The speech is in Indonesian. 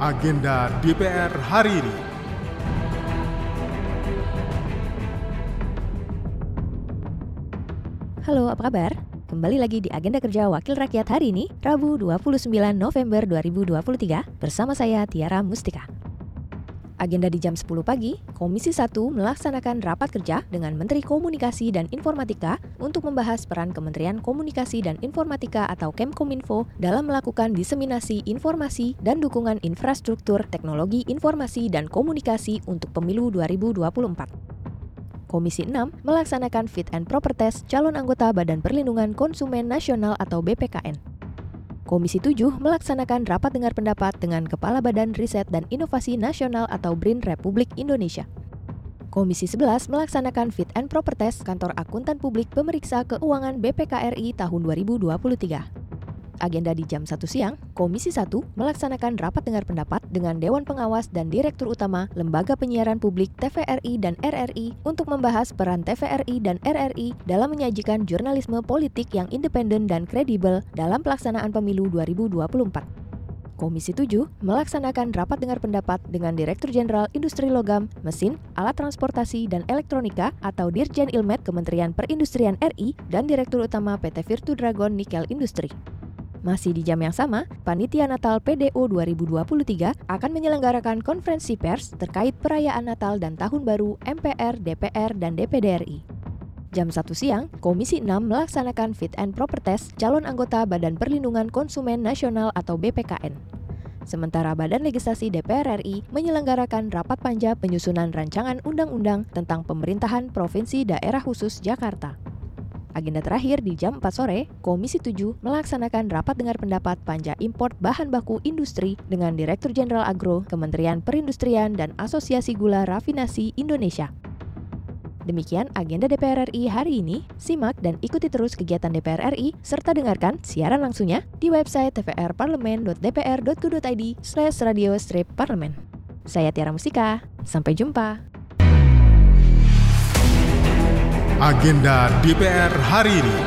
agenda DPR hari ini. Halo, apa kabar? Kembali lagi di Agenda Kerja Wakil Rakyat hari ini, Rabu 29 November 2023, bersama saya Tiara Mustika. Agenda di jam 10 pagi, Komisi 1 melaksanakan rapat kerja dengan Menteri Komunikasi dan Informatika untuk membahas peran Kementerian Komunikasi dan Informatika atau Kemkominfo dalam melakukan diseminasi informasi dan dukungan infrastruktur teknologi informasi dan komunikasi untuk pemilu 2024. Komisi 6 melaksanakan fit and proper test calon anggota Badan Perlindungan Konsumen Nasional atau BPKN. Komisi 7 melaksanakan rapat dengar pendapat dengan Kepala Badan Riset dan Inovasi Nasional atau BRIN Republik Indonesia. Komisi 11 melaksanakan fit and proper test kantor akuntan publik pemeriksa keuangan BPKRI tahun 2023 agenda di jam 1 siang, Komisi 1 melaksanakan rapat dengar pendapat dengan Dewan Pengawas dan Direktur Utama Lembaga Penyiaran Publik TVRI dan RRI untuk membahas peran TVRI dan RRI dalam menyajikan jurnalisme politik yang independen dan kredibel dalam pelaksanaan pemilu 2024. Komisi 7 melaksanakan rapat dengar pendapat dengan Direktur Jenderal Industri Logam, Mesin, Alat Transportasi, dan Elektronika atau Dirjen Ilmet Kementerian Perindustrian RI dan Direktur Utama PT Virtu Dragon Nikel Industri. Masih di jam yang sama, Panitia Natal PDO 2023 akan menyelenggarakan konferensi pers terkait perayaan Natal dan Tahun Baru MPR, DPR, dan DPD RI. Jam 1 siang, Komisi 6 melaksanakan fit and proper test calon anggota Badan Perlindungan Konsumen Nasional atau BPKN. Sementara Badan Legislasi DPR RI menyelenggarakan rapat panja penyusunan rancangan undang-undang tentang pemerintahan Provinsi Daerah Khusus Jakarta. Agenda terakhir di jam 4 sore, Komisi 7 melaksanakan rapat dengar pendapat panja import bahan baku industri dengan Direktur Jenderal Agro, Kementerian Perindustrian dan Asosiasi Gula Rafinasi Indonesia. Demikian agenda DPR RI hari ini. Simak dan ikuti terus kegiatan DPR RI serta dengarkan siaran langsungnya di website tvrparlemen.dpr.go.id slash radio strip parlemen. Saya Tiara Musika, sampai jumpa. Agenda DPR hari ini.